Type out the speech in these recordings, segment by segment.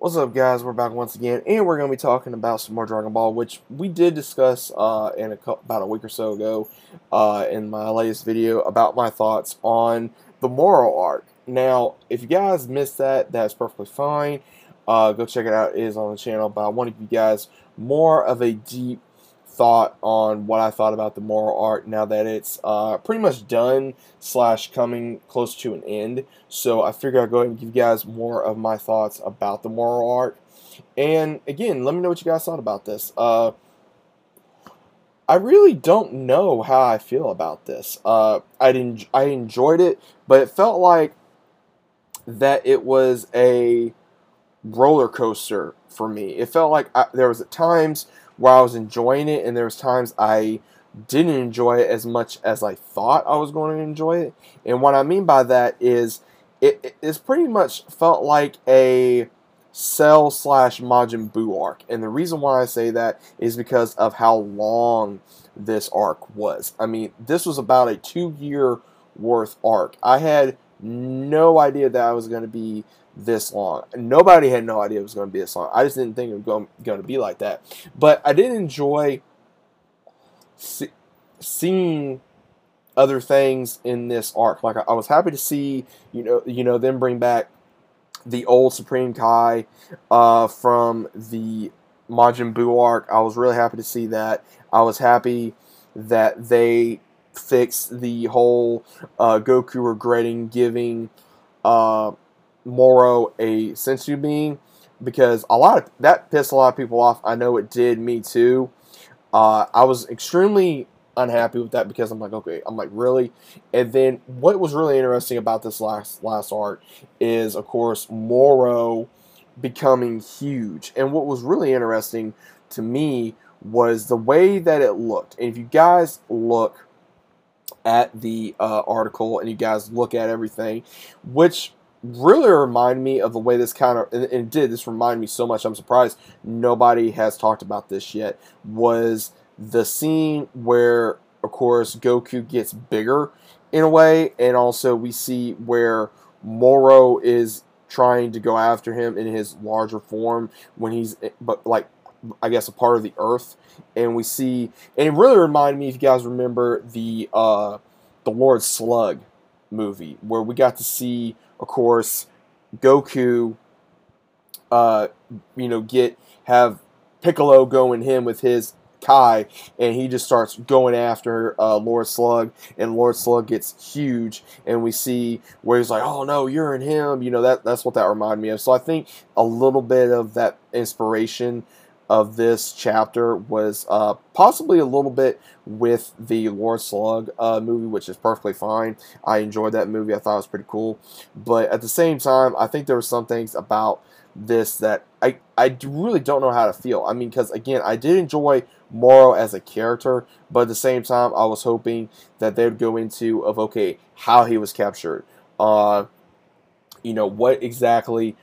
What's up, guys? We're back once again, and we're going to be talking about some more Dragon Ball, which we did discuss uh, in a, about a week or so ago uh, in my latest video about my thoughts on the Moro arc. Now, if you guys missed that, that's perfectly fine. Uh, go check it out. It is on the channel, but I want to give you guys more of a deep thought on what I thought about the Moro arc now that it's uh, pretty much done slash coming close to an end. So I figured I'd go ahead and give you guys more of my thoughts about the Moro arc. And again, let me know what you guys thought about this. Uh, I really don't know how I feel about this. Uh, I didn't. I enjoyed it, but it felt like that it was a roller coaster for me. It felt like I, there was at times where I was enjoying it, and there was times I didn't enjoy it as much as I thought I was going to enjoy it. And what I mean by that is it, it's pretty much felt like a Cell slash Majin Buu arc. And the reason why I say that is because of how long this arc was. I mean, this was about a two year worth arc. I had no idea that I was going to be this long. Nobody had no idea it was going to be this long. I just didn't think it was to be like that. But I did enjoy see, seeing other things in this arc. Like I, I was happy to see, you know, you know, them bring back the old Supreme Kai uh, from the Majin Buu arc. I was really happy to see that. I was happy that they fixed the whole uh, Goku regretting giving uh, Moro a senzu bean because a lot of that pissed a lot of people off. I know it did me too. Uh, I was extremely unhappy with that because I'm like, okay, I'm like, really? And then what was really interesting about this last last art is, of course, Moro becoming huge. And what was really interesting to me was the way that it looked. And if you guys look at the uh, article and you guys look at everything, which really remind me of the way this kind of and it did this remind me so much i'm surprised nobody has talked about this yet was the scene where of course goku gets bigger in a way and also we see where moro is trying to go after him in his larger form when he's but like i guess a part of the earth and we see and it really reminded me if you guys remember the uh the lord slug movie where we got to see of course, Goku, uh, you know, get have Piccolo go going him with his Kai, and he just starts going after uh, Lord Slug, and Lord Slug gets huge, and we see where he's like, "Oh no, you're in him." You know that that's what that reminded me of. So I think a little bit of that inspiration of this chapter was uh, possibly a little bit with the Lord Slug uh, movie, which is perfectly fine. I enjoyed that movie. I thought it was pretty cool. But at the same time, I think there were some things about this that I, I really don't know how to feel. I mean, because again, I did enjoy Moro as a character, but at the same time, I was hoping that they would go into of okay, how he was captured. Uh, you know, what exactly,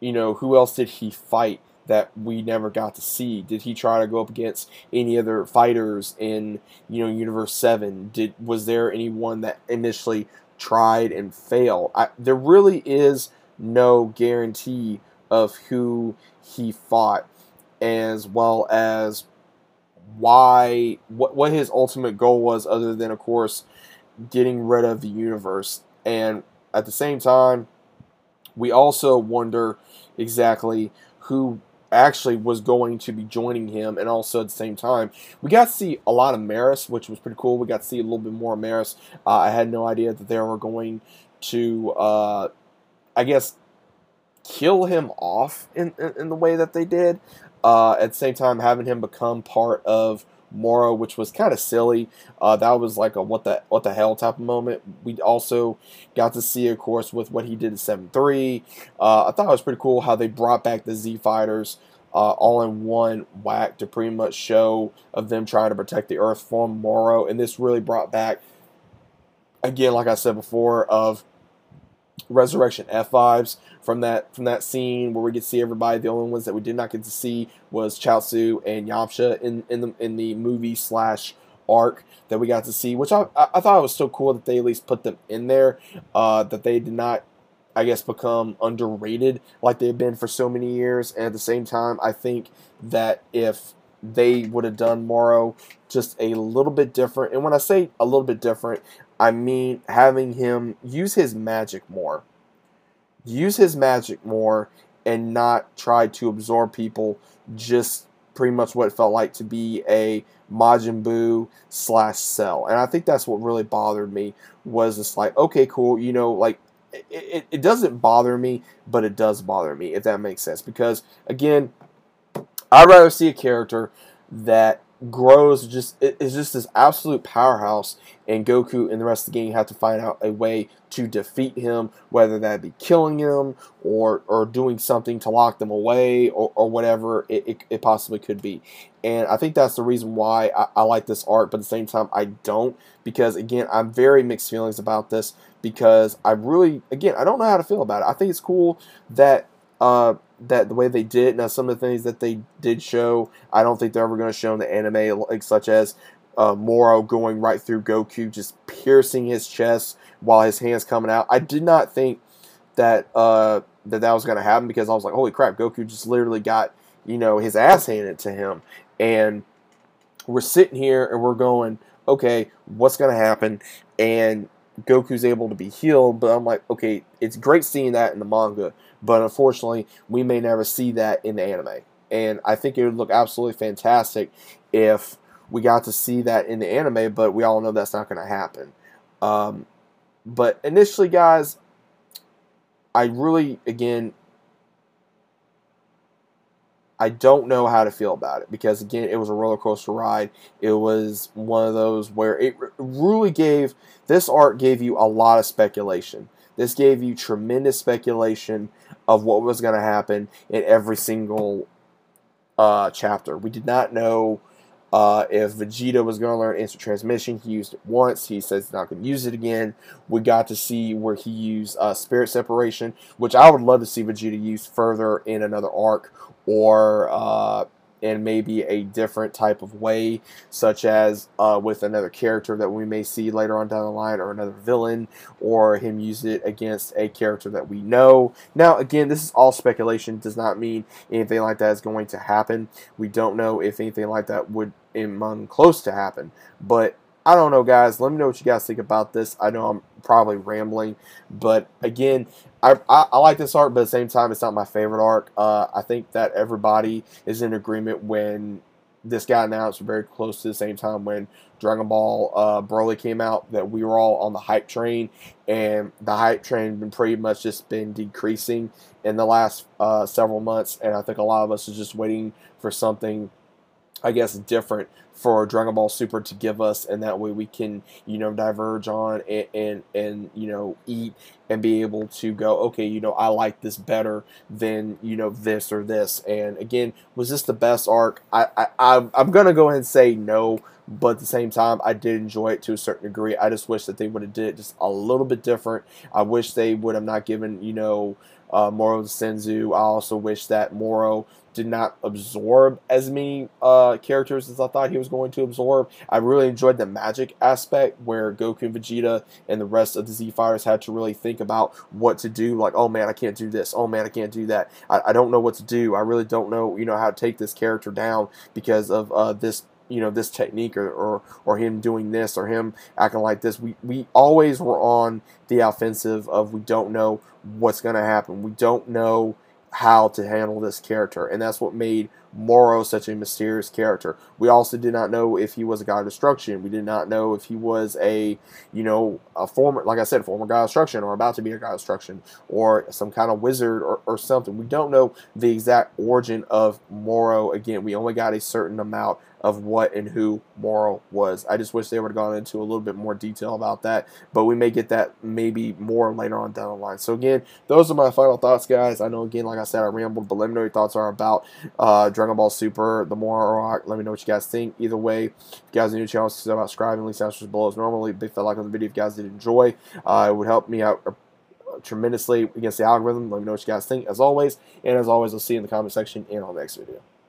you know, who else did he fight? That we never got to see? Did he try to go up against any other fighters in you know Universe Seven? Did was there anyone that initially tried and failed? I, there really is no guarantee of who he fought, as well as why what what his ultimate goal was, other than of course getting rid of the universe. And at the same time, we also wonder exactly who actually was going to be joining him, and also at the same time, we got to see a lot of Merus, which was pretty cool. We got to see a little bit more of Merus. Uh, I had no idea that they were going to, uh, I guess, kill him off in, in, in the way that they did. Uh, at the same time, having him become part of Moro, which was kind of silly. Uh, that was like a what the what the hell type of moment. We also got to see, of course, with what he did in Seven Three. Uh, I thought it was pretty cool how they brought back the Z Fighters. Uh, all in one whack to pretty much show of them trying to protect the Earth from Moro. and this really brought back, again, like I said before, of Resurrection F vibes from that from that scene where we to see everybody. The only ones that we did not get to see was Chaozu and Yamcha in in the in the movie slash arc that we got to see, which I I thought it was so cool that they at least put them in there. Uh, that they did not I guess, become underrated like they've been for so many years. And at the same time, I think that if they would have done Moro just a little bit different, and when I say a little bit different, I mean having him use his magic more. Use his magic more and not try to absorb people just pretty much what it felt like to be a Majin Buu slash Cell. And I think that's what really bothered me was it's like, okay, cool, you know, like it, it, doesn't bother me, but it does bother me, if that makes sense. Because again, I'd rather see a character that grows just is just this absolute powerhouse and Goku and the rest of the game. Have to find out a way to defeat him whether that be killing him or or doing something to lock them away or, or whatever it, it, it possibly could be. And I think that's the reason why I, I like this art but at the same time I don't because again I'm very mixed feelings about this because I really again I don't know how to feel about it. I think it's cool that uh, that the way they did. Now, some of the things that they did show, I don't think they're ever going to show in the anime, like such as uh, Moro going right through Goku, just piercing his chest while his hands coming out. I did not think that uh, that that was going to happen because I was like, holy crap, Goku just literally got you know his ass handed to him, and we're sitting here and we're going, okay, what's going to happen? And Goku's able to be healed, but I'm like, okay, it's great seeing that in the manga, but unfortunately, we may never see that in the anime. And I think it would look absolutely fantastic if we got to see that in the anime, but we all know that's not going to happen. Um, but initially, guys, I really, again, I don't know how to feel about it because again, it was a roller coaster ride. It was one of those where it really gave this art gave you a lot of speculation. This gave you tremendous speculation of what was going to happen in every single uh, chapter. We did not know uh, if Vegeta was going to learn instant transmission. He used it once. He says he's not going to use it again. We got to see where he used uh, spirit separation, which I would love to see Vegeta use further in another arc or uh, in maybe a different type of way, such as uh, with another character that we may see later on down the line, or another villain, or him use it against a character that we know. Now, again, this is all speculation, does not mean anything like that is going to happen. We don't know if anything like that would among close to happen, but I don't know, guys. Let me know what you guys think about this. I know I'm probably rambling, but again, I, I, I, like this arc, but at the same time, it's not my favorite arc. Uh, I think that everybody is in agreement when this got announced very close to the same time when Dragon Ball uh, Broly came out that we were all on the hype train, and the hype train been pretty much just been decreasing in the last uh, several months, and I think a lot of us are just waiting for something I guess, different for Dragon Ball Super to give us, and that way we can, you know, diverge on and, and, and you know, eat and be able to go, okay, you know, I like this better than, you know, this or this. And again, was this the best arc? I, I, I'm to go ahead and say no, but at the same time, I did enjoy it to a certain degree. I just wish that they would have did it just a little bit different. I wish they would have not given, you know, uh, Moro Senzu. I also wish that Moro did not absorb as many uh, characters as I thought he was going to absorb. I really enjoyed the magic aspect where Goku and Vegeta and the rest of the Z Fighters had to really think about what to do. Like, oh man, I can't do this. Oh man, I can't do that. I, I don't know what to do. I really don't know, you know, how to take this character down because of uh, this you know this technique or, or or him doing this or him acting like this. We we always were on the offensive of we don't know what's going to happen. We don't know how to handle this character, and that's what made Moro such a mysterious character. We also did not know if he was a god of destruction. We did not know if he was a, you know, a former, like I said, former god of destruction or about to be a god of destruction or some kind of wizard or, or something. We don't know the exact origin of Moro. Again, we only got a certain amount of what and who Moro was. I just wish they would have gone into a little bit more detail about that, but we may get that maybe more later on down the line. So again, those are my final thoughts, guys. I know again, like I said, I rambled, but your thoughts are about uh, Dragon Ball Super, the Moro arc. Let me know what you guys think. Either way, if you guys are new to the channel, subscribing. Leave answers below as normally. Big fat like on the video if you guys did enjoy. Uh, it would help me out uh, tremendously against the algorithm. Let me know what you guys think, as always. And as always, I'll see you in the comment section and on the next video.